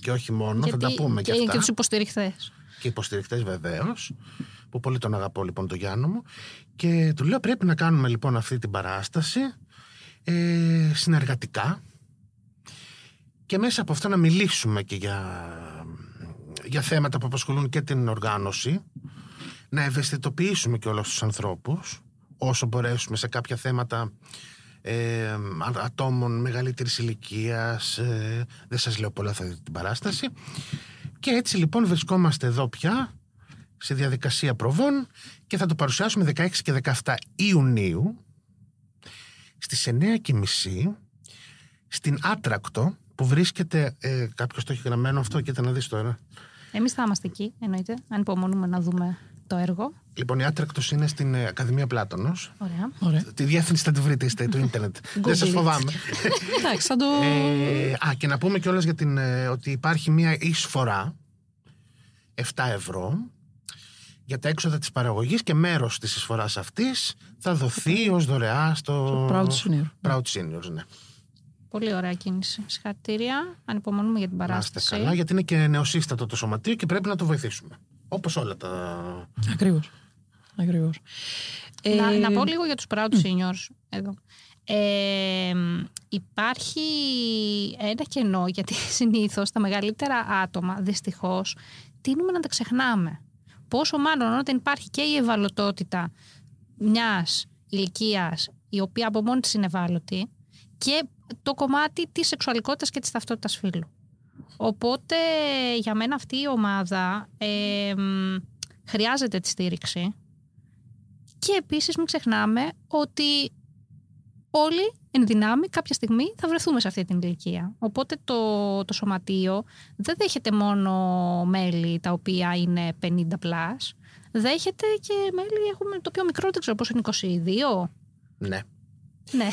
και όχι μόνο, θα τα πούμε και, και και αυτά. τους υποστηριχθές. και υποστηρικτές βεβαίως, που πολύ τον αγαπώ λοιπόν τον Γιάννο μου και του λέω πρέπει να κάνουμε λοιπόν αυτή την παράσταση ε, συνεργατικά και μέσα από αυτό να μιλήσουμε και για, για θέματα που απασχολούν και την οργάνωση να ευαισθητοποιήσουμε και όλους τους ανθρώπους όσο μπορέσουμε σε κάποια θέματα ε, α- ατόμων μεγαλύτερης ηλικίας ε, δεν σας λέω πολλά θα δείτε την παράσταση και έτσι λοιπόν βρισκόμαστε εδώ πια σε διαδικασία προβών και θα το παρουσιάσουμε 16 και 17 Ιουνίου στις 9.30 στην Άτρακτο που βρίσκεται, ε, κάποιος το έχει γραμμένο αυτό, κοίτα να δεις τώρα. Εμείς θα είμαστε εκεί, εννοείται. Αν υπομονούμε να δούμε το έργο. Λοιπόν, η Άτρακτος είναι στην ε, Ακαδημία Πλάτωνος. Ωραία. Ωραία. Τη διεύθυνση θα τη βρείτε στο το ίντερνετ. Δεν σας it. φοβάμαι. Εντάξει, θα το. Ε, α, και να πούμε κιόλας για την, ε, ότι υπάρχει μια εισφορά 7 ευρώ για τα έξοδα της παραγωγής και μέρος της εισφοράς αυτής θα δοθεί ως δωρεά στο Το Proud Senior. Proud Seniors, ναι. Πολύ ωραία κίνηση. Συγχαρητήρια. Ανυπομονούμε για την Να είστε παράσταση. καλά, γιατί είναι και νεοσύστατο το σωματείο και πρέπει να το βοηθήσουμε. Όπως όλα τα... Ακριβώς. Ακριβώς. Να, Ε, να πω λίγο για τους Proud Seniors εδώ. Ε, υπάρχει ένα κενό γιατί συνήθως τα μεγαλύτερα άτομα δυστυχώς τείνουμε να τα ξεχνάμε. Πόσο μάλλον όταν υπάρχει και η ευαλωτότητα μιας ηλικίας η οποία από μόνη της είναι ευάλωτη και το κομμάτι της σεξουαλικότητας και της ταυτότητας φύλου. Οπότε για μένα αυτή η ομάδα ε, μ, χρειάζεται τη στήριξη Και επίσης μην ξεχνάμε ότι όλοι εν δυνάμει κάποια στιγμή θα βρεθούμε σε αυτή την ηλικία. Οπότε το, το σωματείο δεν δέχεται μόνο μέλη τα οποία είναι 50 plus, δέχεται και μέλη έχουμε το πιο μικρό, δεν ξέρω πώς είναι 22. Ναι. Ναι.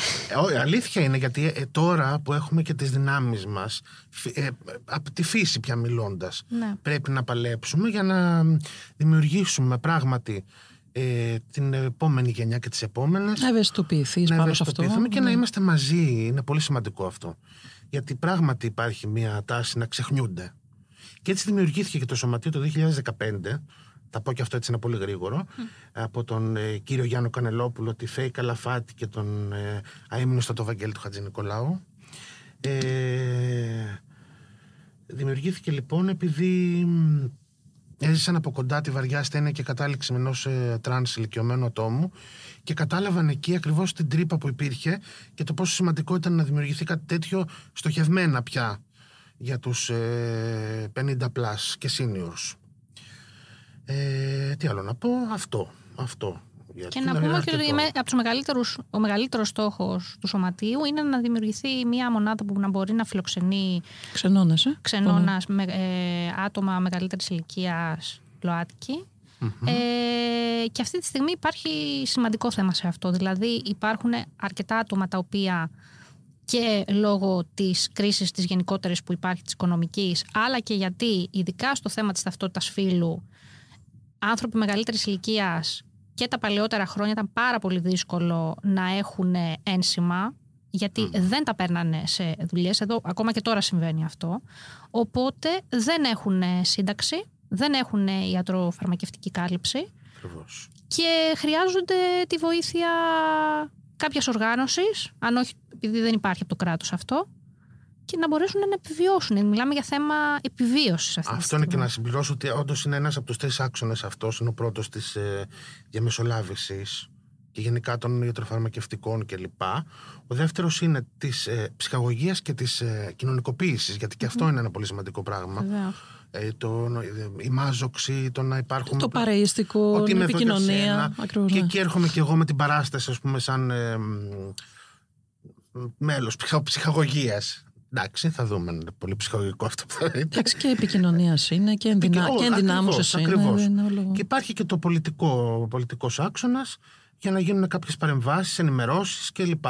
Ε, αλήθεια είναι γιατί ε, τώρα που έχουμε και τις δυνάμεις μας ε, από τη φύση πια μιλώντας ναι. πρέπει να παλέψουμε για να δημιουργήσουμε πράγματι ε, την επόμενη γενιά και τις επόμενες να ευαισθητοποιηθείς να πάνω σε αυτό και να ναι. είμαστε μαζί είναι πολύ σημαντικό αυτό γιατί πράγματι υπάρχει μια τάση να ξεχνιούνται και έτσι δημιουργήθηκε και το Σωματείο το 2015 θα πω και αυτό έτσι είναι πολύ γρήγορο, από τον ε, κύριο Γιάννο Κανελόπουλο, τη Φέη Καλαφάτη και τον ε, αείμνο στο Βαγγέλη του Χατζη Νικολάου. Ε, δημιουργήθηκε λοιπόν επειδή έζησαν από κοντά τη βαριά ασθένεια και κατάληξη με ενός ε, τρανς ηλικιωμένου ατόμου και κατάλαβαν εκεί ακριβώς την τρύπα που υπήρχε και το πόσο σημαντικό ήταν να δημιουργηθεί κάτι τέτοιο στοχευμένα πια για τους ε, 50 plus και seniors. Ε, τι άλλο να πω, αυτό. αυτό. Και να πούμε και ότι από τους μεγαλύτερους, ο μεγαλύτερος στόχος του σωματείου είναι να δημιουργηθεί μια μονάδα που να μπορεί να φιλοξενεί ξενώνες, ε; ξενώνας με, ε, άτομα μεγαλύτερης ηλικίας ΛΟΑΤΚΙ. Ε, και αυτή τη στιγμή υπάρχει σημαντικό θέμα σε αυτό. Δηλαδή υπάρχουν αρκετά άτομα τα οποία και λόγω της κρίσης της γενικότερης που υπάρχει της οικονομικής αλλά και γιατί ειδικά στο θέμα της ταυτότητας φύλου άνθρωποι μεγαλύτερης ηλικίας και τα παλαιότερα χρόνια ήταν πάρα πολύ δύσκολο να έχουν ένσημα γιατί δεν τα παίρνανε σε δουλειές, εδώ ακόμα και τώρα συμβαίνει αυτό. Οπότε δεν έχουν σύνταξη, δεν έχουν ιατροφαρμακευτική κάλυψη και χρειάζονται τη βοήθεια κάποιας οργάνωσης, αν όχι επειδή δεν υπάρχει από το κράτος αυτό, και να μπορέσουν να επιβιώσουν. Μιλάμε για θέμα επιβίωσης αυτή Αυτό είναι και να συμπληρώσω ότι όντως είναι ένας από τους τρεις άξονες αυτός. Είναι ο πρώτος της ε, διαμεσολάβησης και γενικά των ιατροφαρμακευτικών κλπ. Ο δεύτερος είναι της ε, ψυχαγωγίας και της ε, κοινωνικοποίησης, γιατί και αυτό είναι ένα πολύ σημαντικό πράγμα. Ε, το, η μάζοξη, το να υπάρχουν. Το παρείστικο, την επικοινωνία. Ακριβώς, και ναι. εκεί έρχομαι και εγώ με την παράσταση, ας πούμε, σαν ε, μέλος ψυχαγωγίας. Εντάξει, θα δούμε. Είναι πολύ ψυχολογικό αυτό που θα δείτε. Εντάξει, και επικοινωνία είναι και, ενδυνα... και ενδυνάμωσης είναι. Και υπάρχει και το πολιτικό πολιτικός άξονας για να γίνουν κάποιες παρεμβάσεις, ενημερώσεις κλπ.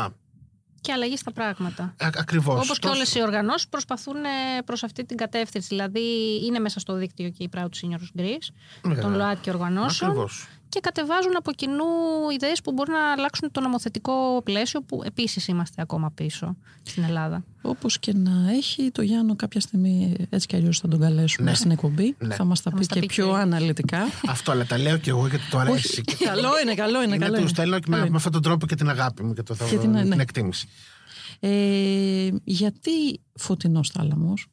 Και αλλαγή στα πράγματα. Ακριβώς. Όπως και όλες οι οργανώσεις προσπαθούν προς αυτή την κατεύθυνση. Δηλαδή, είναι μέσα στο δίκτυο και η Proud Seniors Greece, των ΛΟΑΤ οργανώσεων. Ακριβώς και κατεβάζουν από κοινού ιδέες που μπορούν να αλλάξουν το νομοθετικό πλαίσιο που επίσης είμαστε ακόμα πίσω στην Ελλάδα. Όπως και να έχει το Γιάννο κάποια στιγμή έτσι κι αλλιώς θα τον καλέσουμε ναι. στην εκπομπή. Ναι. Θα μας τα πει και πιο αναλυτικά. Αυτό, αλλά τα λέω και εγώ γιατί το αρέσει. καλό είναι, καλό είναι. είναι καλό τους στέλνω και με, με αυτόν τον τρόπο και την αγάπη μου και, το θα, την, ναι. την εκτίμηση. Ε, γιατί φωτεινός θάλαμος;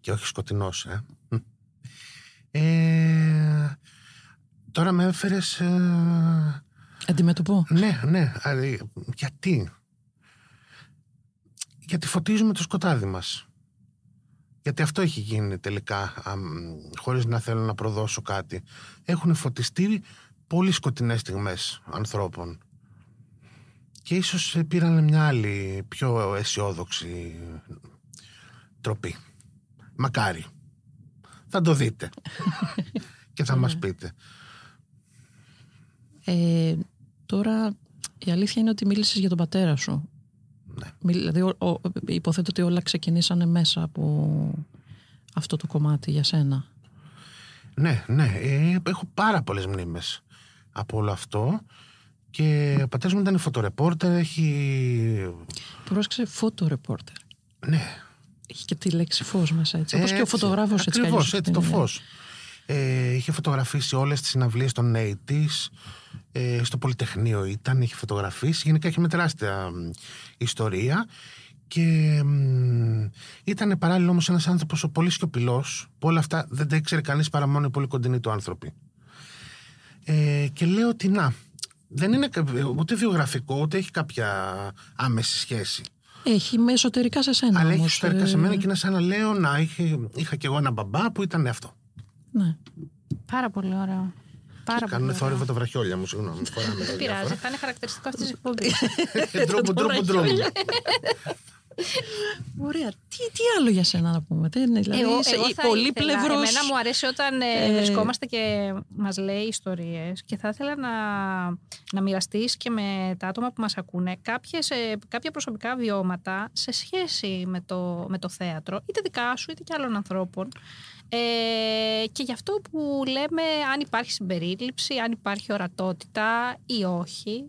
Και όχι σκοτεινός, ε. ε Τώρα με έφερες. Ε... Αντιμέτωπο. Ναι, ναι. γιατί; Γιατί φωτίζουμε το σκοτάδι μας. Γιατί αυτό έχει γίνει τελικά, χωρίς να θέλω να προδώσω κάτι. Έχουν φωτιστεί πολύ σκοτεινές στιγμές ανθρώπων. Και ίσως πήραν μια άλλη, πιο αισιόδοξη τροπή. Μακάρι. Θα το δείτε. και θα μας πείτε. Ε, τώρα η αλήθεια είναι ότι μίλησες για τον πατέρα σου. Ναι. Δηλαδή ο, ο, υποθέτω ότι όλα ξεκινήσανε μέσα από αυτό το κομμάτι για σένα. Ναι, ναι. Ε, έχω πάρα πολλές μνήμες από όλο αυτό. Και ο πατέρας μου ήταν φωτορεπόρτερ, έχει... Πρόσεξε φωτορεπόρτερ. Ναι. Έχει και τη λέξη φως μέσα έτσι. Όπως και ο φωτογράφος έτσι. Ακριβώς, έτσι, το φως. Ε, είχε φωτογραφίσει όλες τις συναυλίες των 80's, ε, στο Πολυτεχνείο ήταν, είχε φωτογραφίσει. Γενικά έχει με τεράστια ιστορία. Και ήταν παράλληλα όμως ένας άνθρωπος ο πολύ σιωπηλός, που όλα αυτά δεν τα ήξερε κανείς παρά μόνο οι πολύ κοντινοί του άνθρωποι. Ε, και λέω ότι να, δεν είναι ούτε βιογραφικό, ούτε έχει κάποια άμεση σχέση. Έχει με εσωτερικά σε σένα. Αλλά έχει εσωτερικά σε μένα και είναι σαν να λέω να είχε, είχα κι εγώ ένα μπαμπά που ήταν αυτό. Ναι. Πάρα πολύ ωραίο. Πάρα πολύ. Κάνουν ωραία. θόρυβο τα βραχιόλια μου, συγγνώμη. Φοράμε Δεν πειράζει, θα είναι χαρακτηριστικό αυτής της εκπομπής. Ντρόμπου, ντρόμπου, ντρόμπου. Ωραία. Τι, τι άλλο για σένα να πούμε. Τι είναι, δηλαδή, Εγώ, είσαι εγώ θα πολύ ήθελα- πλευρός... Εμένα μου αρέσει όταν ε, Ε, βρισκόμαστε και μας λέει ιστορίες και θα ήθελα να, να μοιραστείς και με τα άτομα που μας ακούνε κάποιες, ε, κάποια προσωπικά βιώματα σε σχέση με το, με το θέατρο, είτε δικά σου είτε και άλλων ανθρώπων. Ε, και γι' αυτό που λέμε αν υπάρχει συμπερίληψη, αν υπάρχει ορατότητα ή όχι.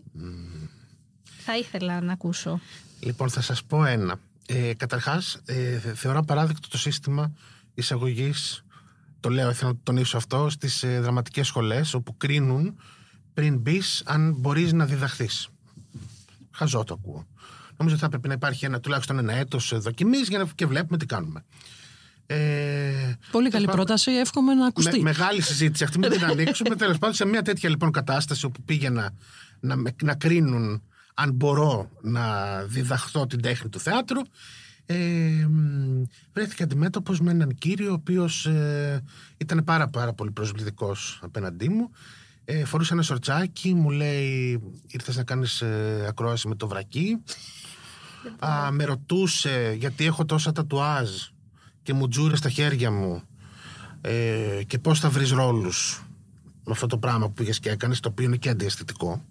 Θα ήθελα να ακούσω. Λοιπόν, θα σας πω ένα. Ε, καταρχάς, ε, θε- θεωρώ απαράδεκτο το σύστημα εισαγωγής, το λέω, θέλω να το τονίσω αυτό, στις ε, δραματικές σχολές, όπου κρίνουν πριν μπεις αν μπορείς να διδαχθείς. Χαζό το ακούω. Νομίζω ότι θα πρέπει να υπάρχει ένα, τουλάχιστον ένα έτος ε, δοκιμής για να, και βλέπουμε τι κάνουμε. Ε, Πολύ καλή τέλος πάντων, πρόταση, εύχομαι να ακουστεί. με, μεγάλη συζήτηση αυτή, μην την ανοίξουμε. Τέλος πάντων, σε μια τέτοια λοιπόν κατάσταση όπου πήγαινα να, με- να κρίνουν αν μπορώ να διδαχθώ την τέχνη του θεάτρου, ε, μ, βρέθηκα αντιμέτωπος με έναν κύριο ο οποίος ήταν πάρα, πάρα πολύ προσβλητικός απέναντί μου. Ε, φορούσε ένα σορτσάκι, μου λέει: Ήρθες να κάνεις ακρόαση με το βρακί. Α, με ρωτούσε γιατί έχω τόσα τατουάζ και μου τζούρε στα χέρια μου. Ε, και πώς θα βρεις ρόλους με αυτό το πράγμα που πήγες και έκανες το οποίο είναι και αντιαισθητικό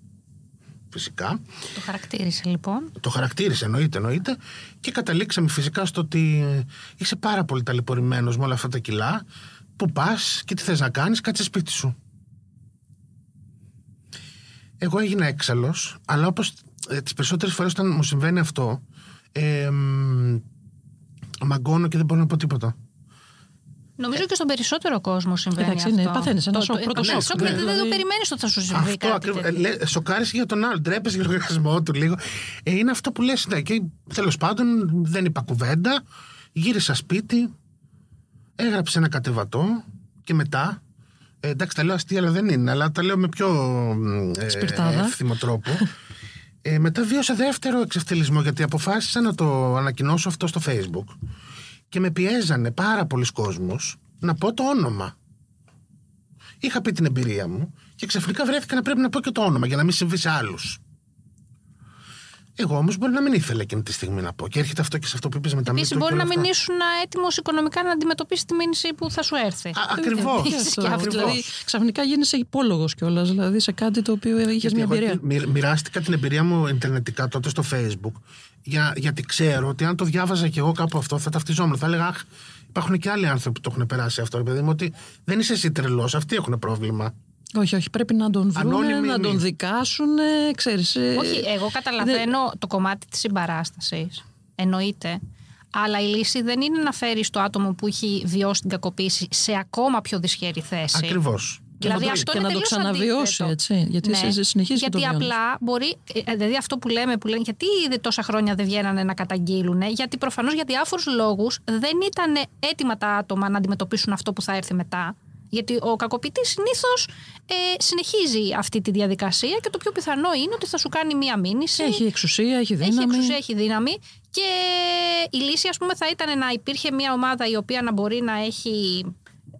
φυσικά. Το χαρακτήρισε λοιπόν. το χαρακτήρισε εννοείται εννοείται. Και καταλήξαμε φυσικά στο ότι ε, είσαι πάρα πολύ ταλαιπωρημένος με όλα αυτά τα κιλά που πας και τι θες να κάνεις κάτσε σπίτι σου. Εγώ έγινα έξαλλος αλλά όπως ε, τις περισσότερες φορές όταν μου συμβαίνει αυτό ε, μ, μαγκώνω και δεν μπορώ να πω τίποτα Νομίζω και στον περισσότερο κόσμο συμβαίνει Εντάξει, αυτό. ναι, παθαίνεις ένα Το- σοκ, το- πρώτο ναι, σοκ, σοκ, ναι, γιατί δεν το δηλαδή- περιμένεις ότι θα σου συμβεί Αυτό κάτι ακριβώς. τέτοιο. Σοκάρει για τον άλλο. Ντρέπεσαι για τον εργασμό του λίγο. Ε, είναι αυτό που λες, ναι, και τέλος πάντων δεν είπα κουβέντα. Γύρισα σπίτι. Έγραψε ένα κατεβατό. Και μετά. Ε, εντάξει, τα λέω αστεία, αλλά δεν είναι. Αλλά τα λέω με πιο ε, Σπιρτάδα. εύθυμο τρόπο. Ε, μετά βίωσα δεύτερο εξευτελισμό γιατί αποφάσισα να το ανακοινώσω αυτό στο facebook και με πιέζανε πάρα πολλοί κόσμος να πω το όνομα. Είχα πει την εμπειρία μου και ξαφνικά βρέθηκα να πρέπει να πω και το όνομα για να μην συμβεί σε άλλους. Εγώ όμως μπορεί να μην ήθελα εκείνη τη στιγμή να πω. Και έρχεται αυτό και σε αυτό που είπες με τα Επίσης, μύτω μπορεί και να όλα μην αυτά. ήσουν έτοιμος οικονομικά να αντιμετωπίσει τη μήνυση που θα σου έρθει. Α, ακριβώς. Επίσης Αυτό, και αυτό. δηλαδή, ξαφνικά γίνεσαι υπόλογος κιόλας, δηλαδή σε κάτι το οποίο είχες Γιατί μια εγώ εμπειρία. μοι- μοιράστηκα την εμπειρία μου ιντερνετικά τότε στο Facebook. Για, γιατί ξέρω ότι αν το διάβαζα κι εγώ κάπου αυτό θα ταυτιζόμουν. Θα έλεγα, Αχ, υπάρχουν και άλλοι άνθρωποι που το έχουν περάσει αυτό, ρε παιδί μου, ότι δεν είσαι εσύ τρελός, αυτοί έχουν πρόβλημα. Όχι, όχι, πρέπει να τον βρουν, Ανώνυμη να μη. τον δικάσουν, ξέρεις. ε, Όχι, εγώ καταλαβαίνω το κομμάτι της συμπαράστασης. Εννοείται. Αλλά η λύση δεν είναι να φέρεις το άτομο που έχει βιώσει την κακοποίηση σε ακόμα πιο δυσχερή θέση. Ακριβώς. Και να το- αυτό και είναι να το τελείως ξαναβιώσει, αντίθετο. έτσι, γιατί σε- συνεχίζει και Γιατί το βιώνεις. απλά μπορεί. ε, Δηλαδή αυτό που λέμε, που λένε γιατί δε- τόσα χρόνια δεν βγαίνανε να καταγγείλουν, γιατί προφανώς για διάφορους λόγους δεν ήταν έτοιμα τα άτομα να αντιμετωπίσουν αυτό που θα έρθει μετά. Γιατί ο κακοποιητής συνήθως ε, συνεχίζει αυτή τη διαδικασία και το πιο πιθανό είναι ότι θα σου κάνει μία μήνυση. Έχει εξουσία, έχει δύναμη. Έχει εξουσία, έχει δύναμη. Και η λύση, ας πούμε, θα ήταν να υπήρχε μια ομάδα η οποία να μπορεί να έχει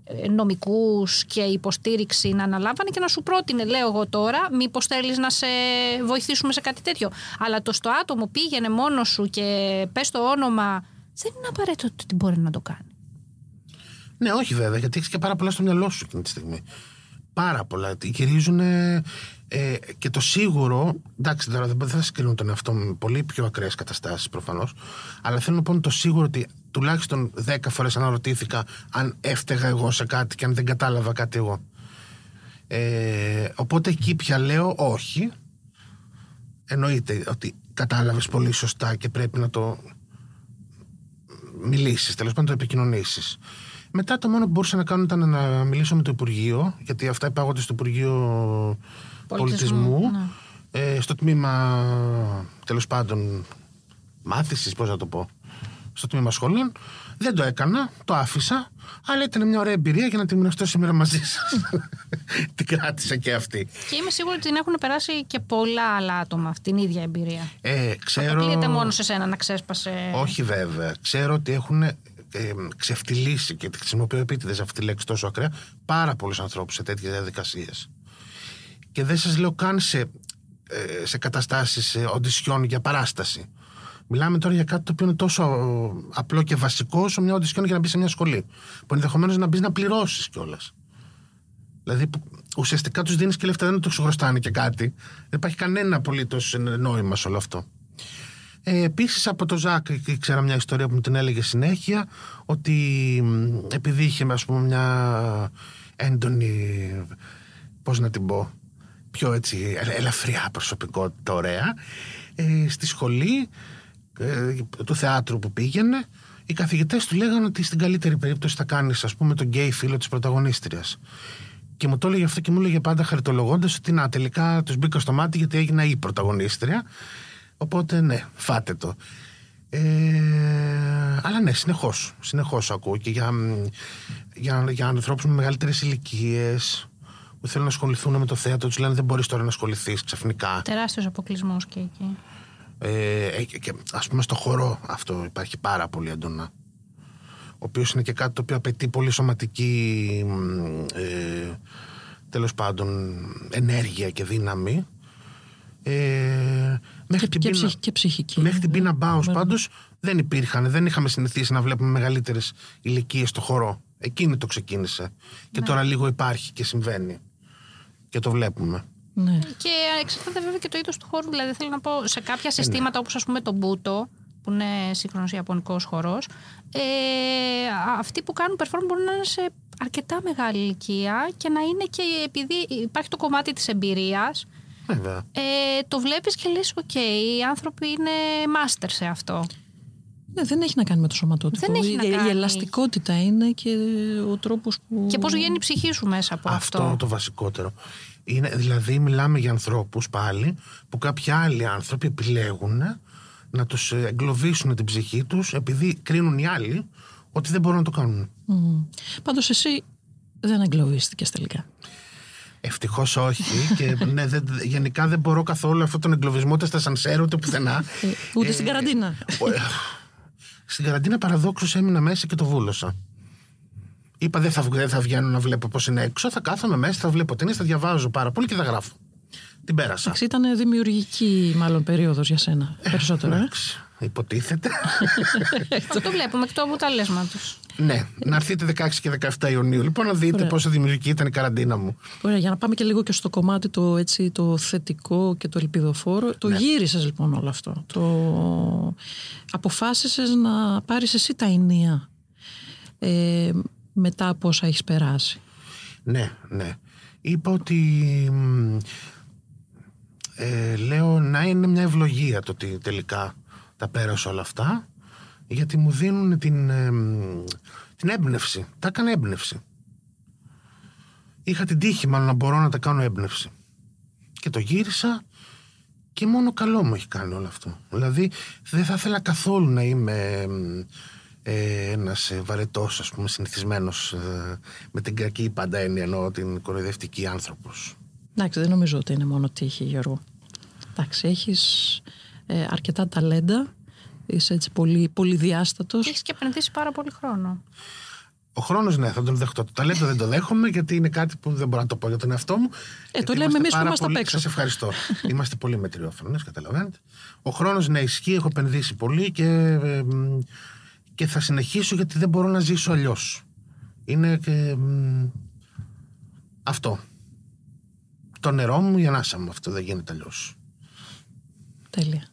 ε, νομικούς και υποστήριξη να αναλάμβανε και να σου πρότεινε, λέω εγώ τώρα, μήπως θέλεις να σε βοηθήσουμε σε κάτι τέτοιο. Αλλά το στο άτομο πήγαινε μόνος σου και πες το όνομα, δεν είναι απαραίτητο ότι μπορεί να το κάνει. Ναι, όχι βέβαια, γιατί έχεις και πάρα πολλά στο μυαλό σου εκείνη τη στιγμή. Πάρα πολλά. Γυρίζουν ε, και το σίγουρο. Εντάξει, τώρα δεν, δεν θα συγκρίνω τον εαυτό μου με πολύ πιο ακραίες καταστάσεις προφανώς. Αλλά θέλω να πω το σίγουρο ότι τουλάχιστον 10 φορές αναρωτήθηκα αν έφταιγα εγώ σε κάτι και αν δεν κατάλαβα κάτι εγώ. Ε, οπότε εκεί πια λέω όχι. Εννοείται ότι κατάλαβες πολύ σωστά και πρέπει να το μιλήσεις, τέλος πάντων το επικοινωνήσεις. Μετά το μόνο που μπορούσα να κάνω ήταν να μιλήσω με το Υπουργείο, γιατί αυτά υπάγονται στο Υπουργείο Πολιτισμού, Πολιτισμού, ναι. ε, στο τμήμα τέλος πάντων μάθησης, πώς να το πω, στο τμήμα σχολών. Δεν το έκανα, το άφησα, αλλά ήταν μια ωραία εμπειρία για να τη μοιραστώ σήμερα μαζί σας. την κράτησα και αυτή. Και είμαι σίγουρη ότι την έχουν περάσει και πολλά άλλα άτομα αυτή την ίδια εμπειρία. Ε, ξέρω... Αποκλείεται μόνο σε σένα να ξέσπασε. Όχι βέβαια. Ξέρω ότι έχουν ε, ξεφτυλίσει και τη χρησιμοποιώ επίτηδες αυτή τη λέξη τόσο ακραία πάρα πολλούς ανθρώπους σε τέτοιες διαδικασίες. Και δεν σας λέω καν σε, ε, σε καταστάσεις ε, οντισιών για παράσταση. Μιλάμε τώρα για κάτι το οποίο είναι τόσο απλό και βασικό όσο μια οντισιόν για να μπει σε μια σχολή. Που ενδεχομένως να μπεις να πληρώσεις κιόλας. Δηλαδή που ουσιαστικά τους δίνεις και λεφτά, δεν τους χρωστάνε και κάτι. Δεν υπάρχει κανένα απολύτως νόημα σε όλο αυτό. Ε, Επίσης από το Ζακ ήξερα μια ιστορία που μου την έλεγε συνέχεια ότι μ, επειδή είχε ας πούμε μια έντονη πώς να την πω πιο έτσι ελ- ελαφριά προσωπικότητα ωραία ε, στη σχολή ε, του θεάτρου που πήγαινε οι καθηγητές του λέγανε ότι στην καλύτερη περίπτωση θα κάνεις ας πούμε τον γκέι φίλο της πρωταγωνίστριας και μου το έλεγε αυτό και μου έλεγε πάντα χαριτολογώντας ότι να τελικά τους μπήκα στο μάτι γιατί έγινα η πρωταγωνίστρια. Οπότε ναι, φάτε το. Ε, αλλά ναι, συνεχώς. Συνεχώς ακούω και για, μ, για, για ανθρώπους με μεγαλύτερες ηλικίες που θέλουν να ασχοληθούν με το θέατρο, τους λένε δεν μπορείς τώρα να ασχοληθείς ξαφνικά. Τεράστιος αποκλεισμός και εκεί. Ε, ε, και, και ας πούμε στο χορό αυτό υπάρχει πάρα πολύ έντονα ο οποίος είναι και κάτι το οποίο απαιτεί πολύ σωματική μ, ε, τέλος πάντων ενέργεια και δύναμη ε, μέχρι, Και, την και, πείνα, ψυχ- και ψυχική. μέχρι την πείνα Μπάους Βέβαια. πάντως δεν υπήρχαν δεν είχαμε συνηθίσει να βλέπουμε μεγαλύτερες ηλικίες στο χορό εκείνη το ξεκίνησε και τώρα λίγο υπάρχει και συμβαίνει και το βλέπουμε Ναι. Και εξαρτάται βέβαια και το είδος του χορού. Δηλαδή, θέλω να πω σε Ε, ναι. κάποια συστήματα όπως ας πούμε το Μπούτο, που είναι σύγχρονος Ιαπωνικός χορός, ε, αυτοί που κάνουν perform μπορούν να είναι σε αρκετά μεγάλη ηλικία και να είναι και επειδή υπάρχει το κομμάτι της εμπειρίας. Βέβαια Ε, το βλέπεις και λες, οκ, οι άνθρωποι είναι master σε αυτό. Ναι, δεν έχει να κάνει με το σωματότυπο. Δεν έχει η, να η κάνει. ελαστικότητα είναι και ο τρόπος που... Και πώς βγαίνει η ψυχή σου μέσα από Αυτό, αυτό. είναι το βασικότερο. Είναι, δηλαδή, μιλάμε για ανθρώπους πάλι που κάποιοι άλλοι άνθρωποι επιλέγουν να τους εγκλωβίσουν την ψυχή τους επειδή κρίνουν οι άλλοι ότι δεν μπορούν να το κάνουν. Μμμ. Πάντως εσύ δεν εγκλωβίστηκες τελικά. Ευτυχώς όχι. και ναι, δεν, γενικά δεν μπορώ καθόλου αυτόν τον εγκλωβισμό ούτε στα σανσέρ ούτε πουθενά. Ε, ούτε στην καραντίνα. Ο- ε, Στην καραντίνα παραδόξως έμεινα μέσα και το βούλωσα. Είπα δεν θα, βγ- δεν θα βγαίνω να βλέπω πώς είναι έξω. Θα κάθομαι μέσα, θα βλέπω ταινίες, θα διαβάζω πάρα πολύ και θα γράφω. Την πέρασα. Εντάξει, ήταν δημιουργική μάλλον περίοδος για σένα. Περισσότερο, ε. Εντάξει, υποτίθεται. Αυτό το βλέπουμε εκ του αποτελέσματος. Ναι, να έρθετε 16 και 17 Ιουνίου. Λοιπόν, να δείτε Ωραία. πόσο δημιουργική ήταν η καραντίνα μου. Ωραία, για να πάμε και λίγο και στο κομμάτι το, έτσι, το θετικό και το ελπιδοφόρο. Το γύρισες λοιπόν όλο αυτό. Το... Αποφάσισες να πάρεις εσύ τα ενία ε, μετά από όσα έχεις περάσει. Ναι, ναι. Είπα ότι. μ, Ε, λέω να είναι μια ευλογία το ότι τελικά τα πέρασα όλα αυτά γιατί μου δίνουν την, ε, μ, την έμπνευση. Τα έκανα έμπνευση. Είχα την τύχη μάλλον να μπορώ να τα κάνω έμπνευση. Και το γύρισα και μόνο καλό μου έχει κάνει όλο αυτό. Δηλαδή δεν θα ήθελα καθόλου να είμαι μ, ε, ένας ε, βαρετός ας πούμε συνηθισμένος ε, με την κακή πάντα έννοια εννοώ την κοροϊδευτική άνθρωπος. Εντάξει, δεν νομίζω ότι είναι μόνο τύχη, Γιώργο. Εντάξει, έχεις ε, αρκετά ταλέντα, είσαι έτσι πολύ, πολύ διάστατος. Και έχεις και επενδύσει πάρα πολύ χρόνο. Ο χρόνος, ναι, θα τον δεχτώ. Το ταλέντο δεν το δέχομαι γιατί είναι κάτι που δεν μπορώ να το πω για τον εαυτό μου. Ε, το λέμε εμείς που είμαστε απ' έξω. Σας ευχαριστώ. είμαστε πολύ μετριόφρονες, καταλαβαίνετε. Ο χρόνος, ναι, ισχύει. Έχω επενδύσει πολύ και, ε, μ, και θα συνεχίσω γιατί δεν μπορώ να ζήσω αλλιώς. Είναι και. μ, αυτό. Το νερό μου, η ανάσα μου. Αυτό δεν γίνεται αλλιώς. Τέλεια.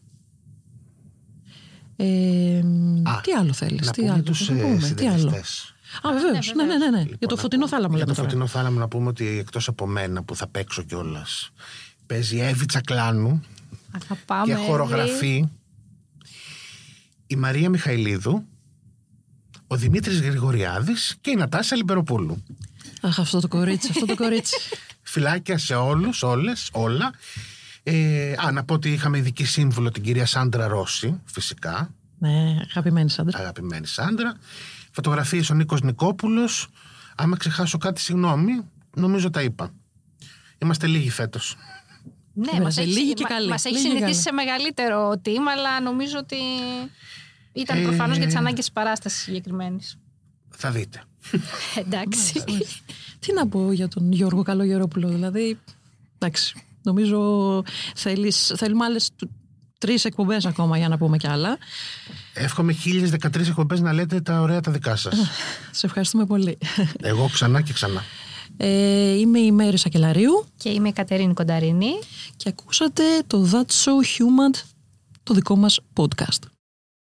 Ε, Α, τι άλλο θέλεις, Να τι πούμε άλλο, τους να ε, πούμε, τι άλλο; συντελεστές. Α, βεβαίως, ναι, ναι, ναι, ναι. για Λοιπόν, το να φωτεινό πούμε- θάλαμο Για λέμε το τώρα. φωτεινό θάλαμο να πούμε ότι εκτός από μένα που θα παίξω κιόλας. παίζει η Εύη Τσακλάνου Αγαπάμε. και Εύη. χορογραφεί η Μαρία Μιχαηλίδου, ο Δημήτρης Γρηγοριάδης και η Νατάσα Λιμπεροπούλου. Αχ, αυτό το κορίτσι, αυτό το κορίτσι. Φιλάκια σε όλους, όλες, όλα. Ε, α, να πω ότι είχαμε ειδική σύμβουλο την κυρία Σάντρα Ρώση, φυσικά, ναι, αγαπημένη άντρα. αγαπημένη Σάντρα. Φωτογραφίες ο Νίκος Νικόπουλος. Άμα ξεχάσω κάτι, συγγνώμη, νομίζω τα είπα. Είμαστε λίγοι φέτος. Ναι, Βέβαια, μας σε έχει, λίγη και καλή. μας έχει Λίγη και συνηθίσει καλή. σε μεγαλύτερο team, αλλά νομίζω ότι ήταν Ε, προφανώς για τις ανάγκες της παράστασης συγκεκριμένης. Θα δείτε. Εντάξει. Τι να πω για τον Γιώργο Καλογερόπουλο, δηλαδή. Εντάξει. Νομίζω θέλεις, θέλουμε άλλες τρεις εκπομπές ακόμα για να πούμε κι άλλα. Εύχομαι 1013 εκπομπές να λέτε τα ωραία τα δικά σας. Σε ευχαριστούμε πολύ. Εγώ ξανά και ξανά. Ε, είμαι η Μέρη Σακελαρίου Και είμαι η Κατερίνη Κονταρίνη. και ακούσατε το That's So Human, το δικό μας podcast.